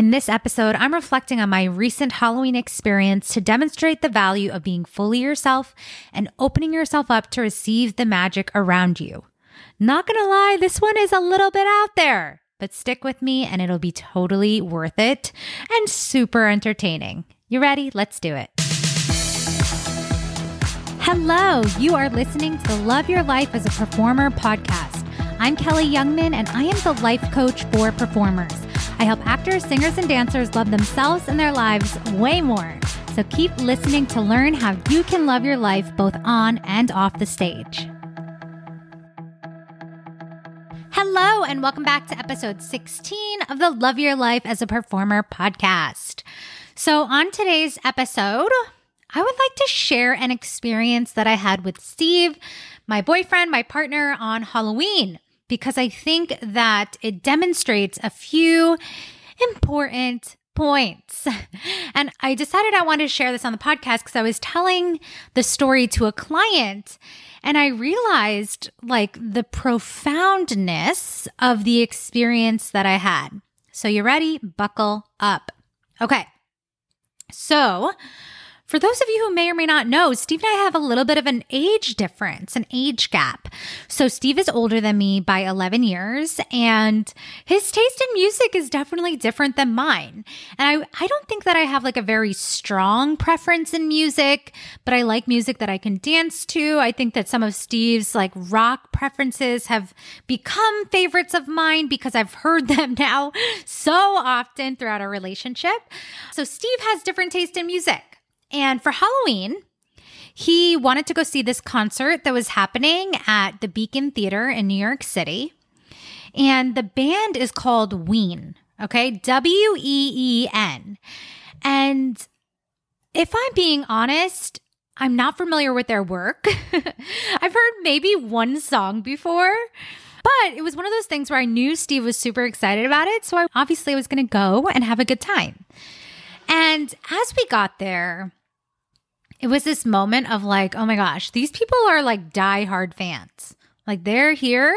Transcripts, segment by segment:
In this episode, I'm reflecting on my recent Halloween experience to demonstrate the value of being fully yourself and opening yourself up to receive the magic around you. Not gonna lie, this one is a little bit out there, but stick with me and it'll be totally worth it and super entertaining. You ready? Let's do it. Hello, you are listening to the Love Your Life as a Performer podcast. I'm Kelli Youngman and I am the life coach for performers. I help actors, singers, and dancers love themselves and their lives way more. So keep listening to learn how you can love your life both on and off the stage. Hello, and welcome back to episode 16 of the Love Your Life as a Performer podcast. So, on today's episode, I would like to share an experience that I had with Steve, my boyfriend, my partner on Halloween because I think that it demonstrates a few important points. And I decided I wanted to share this on the podcast because I was telling the story to a client and I realized like the profoundness of the experience that I had. So, you ready? Buckle up. Okay. So, for those of you who may or may not know, Steve and I have a little bit of an age difference, an age gap. So Steve is older than me by 11 years and his taste in music is definitely different than mine. And I, I don't think that I have like a very strong preference in music, but I like music that I can dance to. I think that some of Steve's like rock preferences have become favorites of mine because I've heard them now so often throughout our relationship. So Steve has different taste in music. And for Halloween, he wanted to go see this concert that was happening at the Beacon Theatre in New York City. And the band is called Ween, okay? W E E N. And if I'm being honest, I'm not familiar with their work. I've heard maybe one song before, but it was one of those things where I knew Steve was super excited about it. So I obviously was going to go and have a good time. And as we got there, it was this moment of like, oh my gosh, these people are like diehard fans. Like they're here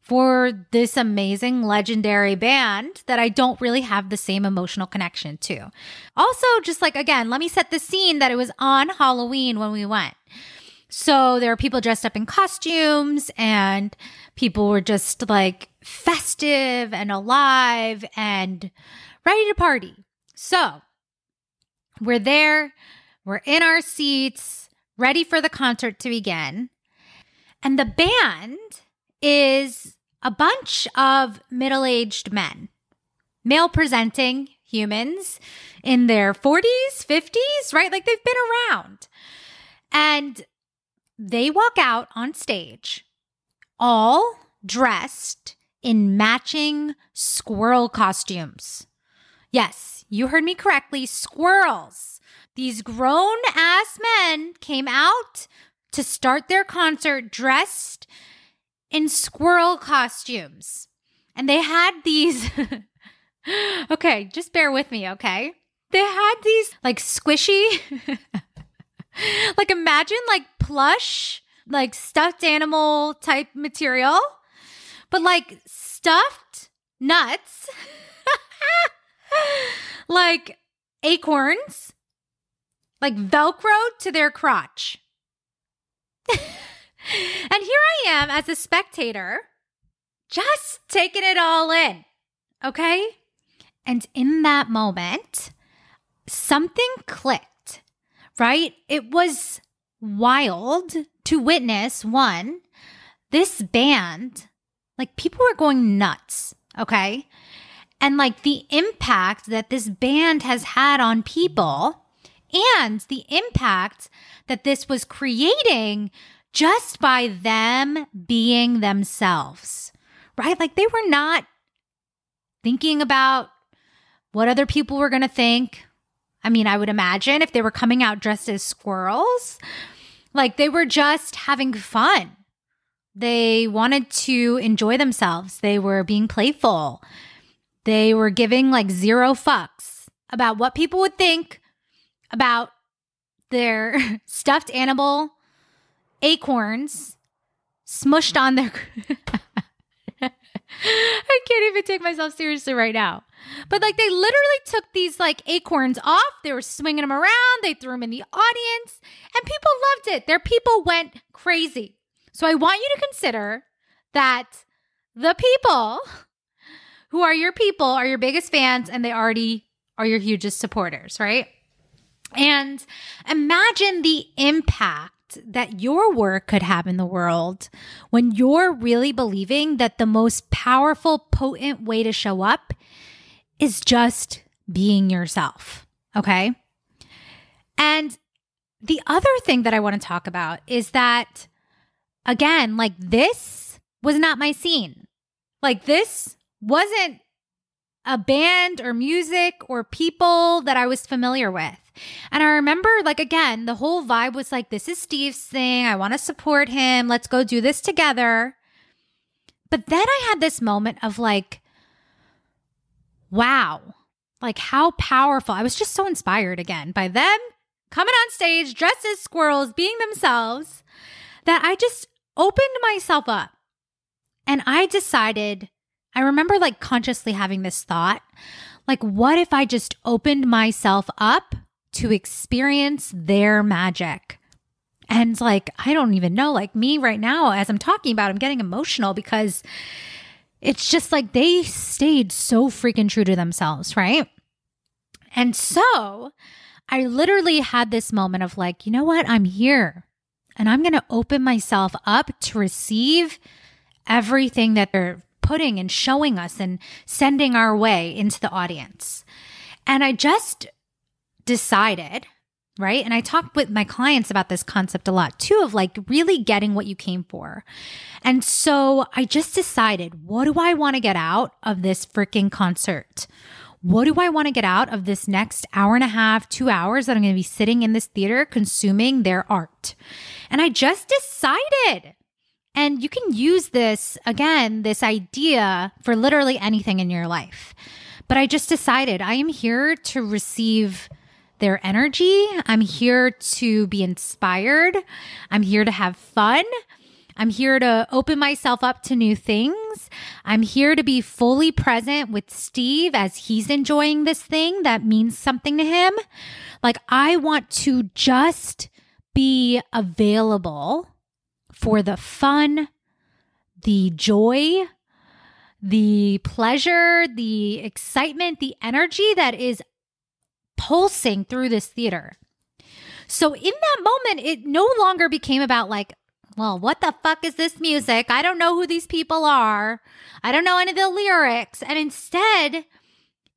for this amazing legendary band that I don't really have the same emotional connection to. Also, just like again, let me set the scene that it was on Halloween when we went. So there were people dressed up in costumes and people were just like festive and alive and ready to party. So we're there we're in our seats, ready for the concert to begin. And the band is a bunch of middle aged men, male presenting humans in their 40s, 50s, right? Like they've been around. And they walk out on stage, all dressed in matching squirrel costumes. Yes, you heard me correctly squirrels. These grown ass men came out to start their concert dressed in squirrel costumes. And they had these. okay, just bear with me, okay? They had these like squishy, like imagine like plush, like stuffed animal type material, but like stuffed nuts, like acorns like Velcro to their crotch. and here I am as a spectator, just taking it all in. Okay. And in that moment, something clicked, right? It was wild to witness one, this band, like people were going nuts. Okay. And like the impact that this band has had on people and the impact that this was creating just by them being themselves, right? Like they were not thinking about what other people were going to think. I mean, I would imagine if they were coming out dressed as squirrels, like they were just having fun. They wanted to enjoy themselves. They were being playful. They were giving like zero fucks about what people would think about their stuffed animal acorns smushed on their I can't even take myself seriously right now. But like they literally took these like acorns off. They were swinging them around. They threw them in the audience and people loved it. Their people went crazy. So I want you to consider that the people who are your people are your biggest fans and they already are your hugest supporters, right? And imagine the impact that your work could have in the world when you're really believing that the most powerful, potent way to show up is just being yourself. Okay. And the other thing that I want to talk about is that, again, like this was not my scene. Like this wasn't a band or music or people that I was familiar with. And I remember, like, again, the whole vibe was like, this is Steve's thing. I want to support him. Let's go do this together. But then I had this moment of like, wow, like how powerful. I was just so inspired again by them coming on stage dressed as squirrels, being themselves, that I just opened myself up. And I decided, I remember like consciously having this thought like, what if I just opened myself up to experience their magic. And like, I don't even know, like me right now, as I'm talking about, I'm getting emotional because it's just like they stayed so freaking true to themselves, right? And so I literally had this moment of like, you know what? I'm here and I'm going to open myself up to receive everything that they're putting and showing us and sending our way into the audience. And I just decided, right? And I talk with my clients about this concept a lot too of like really getting what you came for. And so I just decided, what do I want to get out of this freaking concert? What do I want to get out of this next hour and a half, two hours that I'm going to be sitting in this theater consuming their art? And I just decided. And you can use this again, this idea for literally anything in your life. But I just decided I am here to receive their energy. I'm here to be inspired. I'm here to have fun. I'm here to open myself up to new things. I'm here to be fully present with Steve as he's enjoying this thing that means something to him. Like, I want to just be available for the fun, the joy, the pleasure, the excitement, the energy that is pulsing through this theater. So in that moment, it no longer became about like, well, what the fuck is this music? I don't know who these people are. I don't know any of the lyrics. And instead,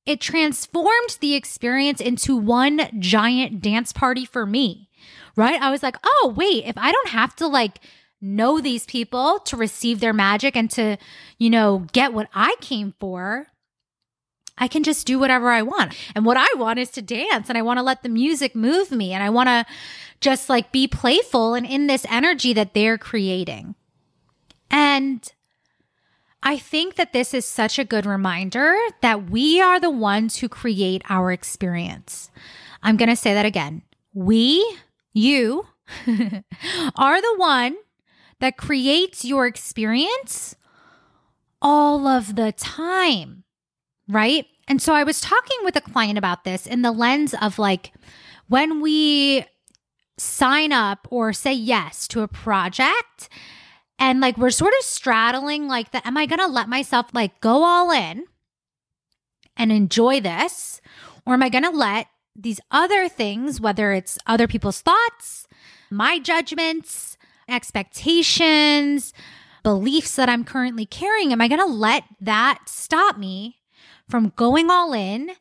it transformed the experience into one giant dance party for me, right? I was like, oh, wait, if I don't have to like know these people to receive their magic and to, you know, get what I came for, I can just do whatever I want. And what I want is to dance and I want to let the music move me and I want to just like be playful and in this energy that they're creating. And I think that this is such a good reminder that we are the ones who create our experience. I'm going to say that again. We, you, are the one that creates your experience all of the time right? And so I was talking with a client about this in the lens of like when we sign up or say yes to a project and like we're sort of straddling like the am I going to let myself like go all in and enjoy this? Or am I going to let these other things whether it's other people's thoughts, my judgments, expectations, beliefs that I'm currently carrying am I going to let that stop me from going all in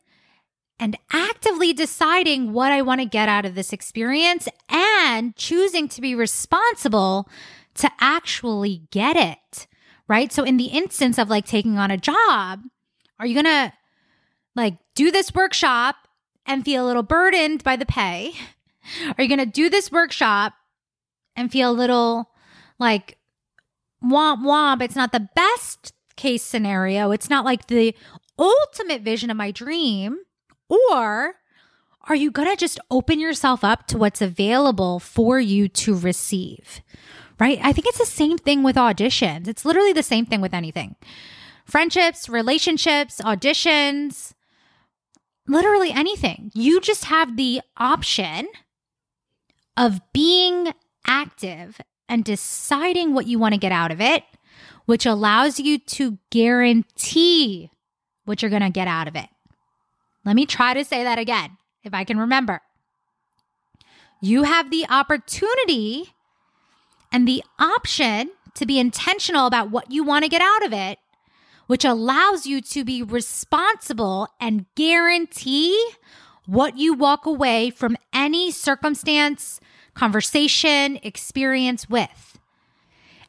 and actively deciding what I want to get out of this experience and choosing to be responsible to actually get it. Right. So, in the instance of like taking on a job, are you going to like do this workshop and feel a little burdened by the pay? Are you going to do this workshop and feel a little like womp womp? It's not the best case scenario. It's not like the ultimate vision of my dream? Or are you going to just open yourself up to what's available for you to receive? Right? I think it's the same thing with auditions. It's literally the same thing with anything. friendships, relationships, auditions, literally anything. You just have the option of being active and deciding what you want to get out of it, which allows you to guarantee what you're going to get out of it. Let me try to say that again, if I can remember. You have the opportunity and the option to be intentional about what you want to get out of it, which allows you to be responsible and guarantee what you walk away from any circumstance, conversation, experience with.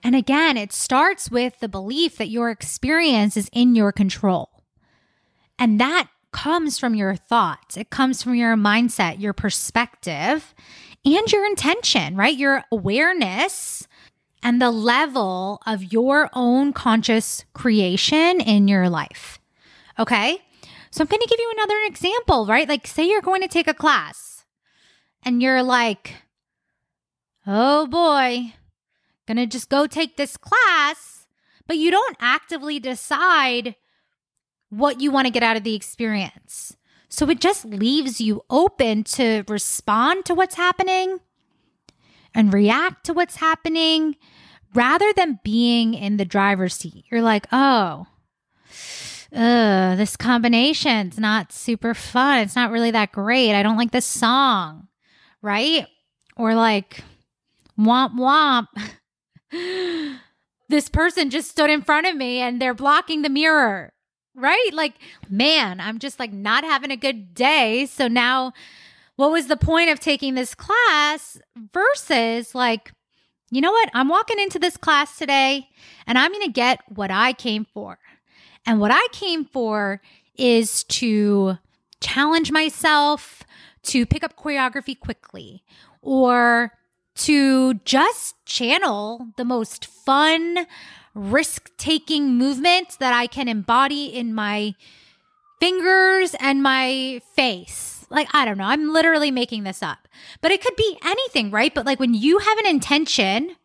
And again, it starts with the belief that your experience is in your control. And that comes from your thoughts, it comes from your mindset, your perspective, and your intention, right? Your awareness and the level of your own conscious creation in your life. Okay. So I'm going to give you another example, right? Like, say you're going to take a class and you're like, oh boy, gonna just go take this class, but you don't actively decide what you want to get out of the experience. So it just leaves you open to respond to what's happening and react to what's happening rather than being in the driver's seat. You're like, oh, uh, this combination's not super fun. It's not really that great. I don't like this song, right? Or like, womp womp. this person just stood in front of me and they're blocking the mirror right? Like, man, I'm just like not having a good day. So now, what was the point of taking this class versus like, you know what? I'm walking into this class today and I'm going to get what I came for. And what I came for is to challenge myself to pick up choreography quickly or to just channel the most fun, risk taking movement that I can embody in my fingers and my face. Like, I don't know. I'm literally making this up, but it could be anything, right? But like when you have an intention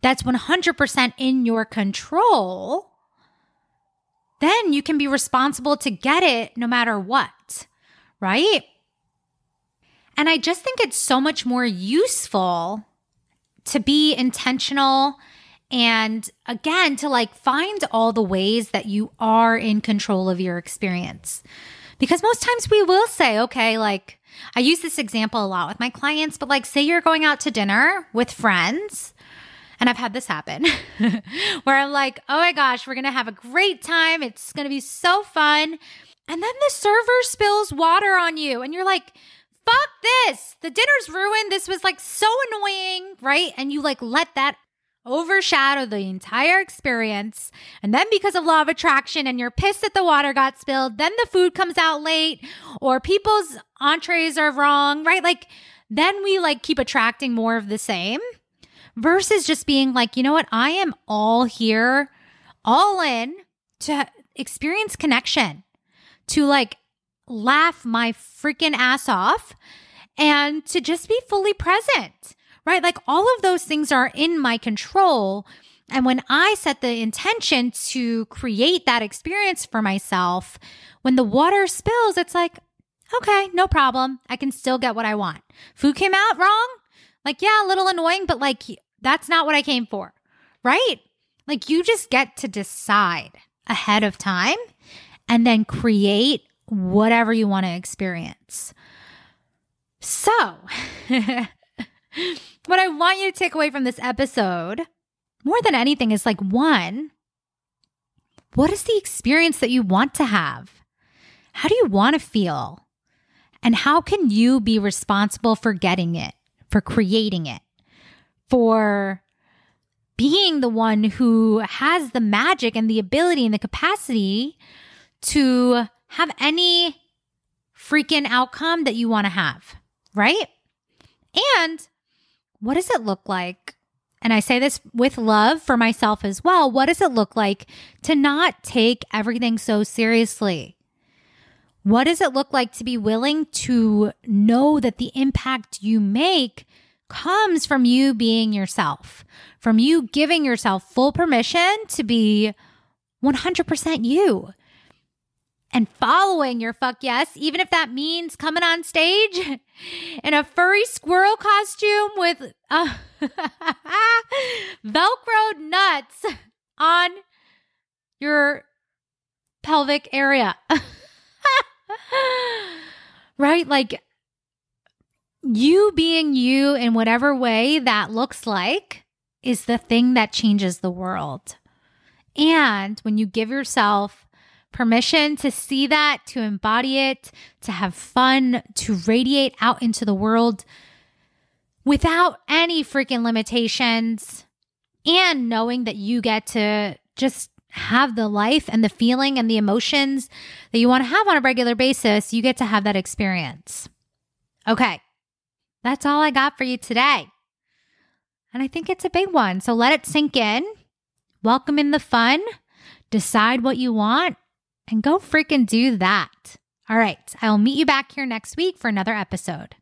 that's 100% in your control, then you can be responsible to get it no matter what, right? And I just think it's so much more useful to be intentional and again, to like find all the ways that you are in control of your experience. Because most times we will say, okay, like I use this example a lot with my clients, but like say you're going out to dinner with friends. And I've had this happen where I'm like, oh my gosh, we're going to have a great time. It's going to be so fun. And then the server spills water on you. And you're like, fuck this. The dinner's ruined. This was like so annoying, right? And you like let that overshadow the entire experience. And then because of law of attraction and you're pissed that the water got spilled, then the food comes out late or people's entrees are wrong, right? Like then we like keep attracting more of the same versus just being like, you know what? I am all here, all in to experience connection, to like laugh my freaking ass off and to just be fully present right? Like all of those things are in my control. And when I set the intention to create that experience for myself, when the water spills, it's like, okay, no problem. I can still get what I want. Food came out wrong. Like, yeah, a little annoying, but like, that's not what I came for, right? Like, you just get to decide ahead of time and then create whatever you want to experience. So, what I want you to take away from this episode, more than anything, is like one, what is the experience that you want to have? How do you want to feel? And how can you be responsible for getting it, for creating it, for being the one who has the magic and the ability and the capacity to have any freaking outcome that you want to have, right? And what does it look like? And I say this with love for myself as well. What does it look like to not take everything so seriously? What does it look like to be willing to know that the impact you make comes from you being yourself, from you giving yourself full permission to be 100% you and following your fuck yes, even if that means coming on stage in a furry squirrel costume with uh, Velcro nuts on your pelvic area. right? Like you being you in whatever way that looks like is the thing that changes the world. And when you give yourself permission to see that, to embody it, to have fun, to radiate out into the world without any freaking limitations, and knowing that you get to just have the life and the feeling and the emotions that you want to have on a regular basis, you get to have that experience. Okay, that's all I got for you today. And I think it's a big one. So let it sink in, welcome in the fun, decide what you want, and go freaking do that. All right, I'll meet you back here next week for another episode.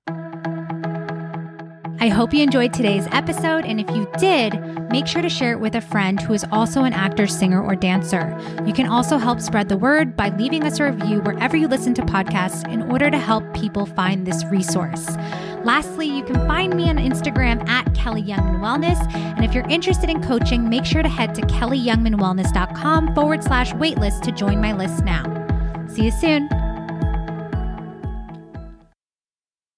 I hope you enjoyed today's episode, and if you did, make sure to share it with a friend who is also an actor, singer, or dancer. You can also help spread the word by leaving us a review wherever you listen to podcasts in order to help people find this resource. Lastly, you can find me on Instagram at Kelli Youngman Wellness. And if you're interested in coaching, make sure to head to kelliyoungmanwellness.com forward slash waitlist to join my list now. See you soon.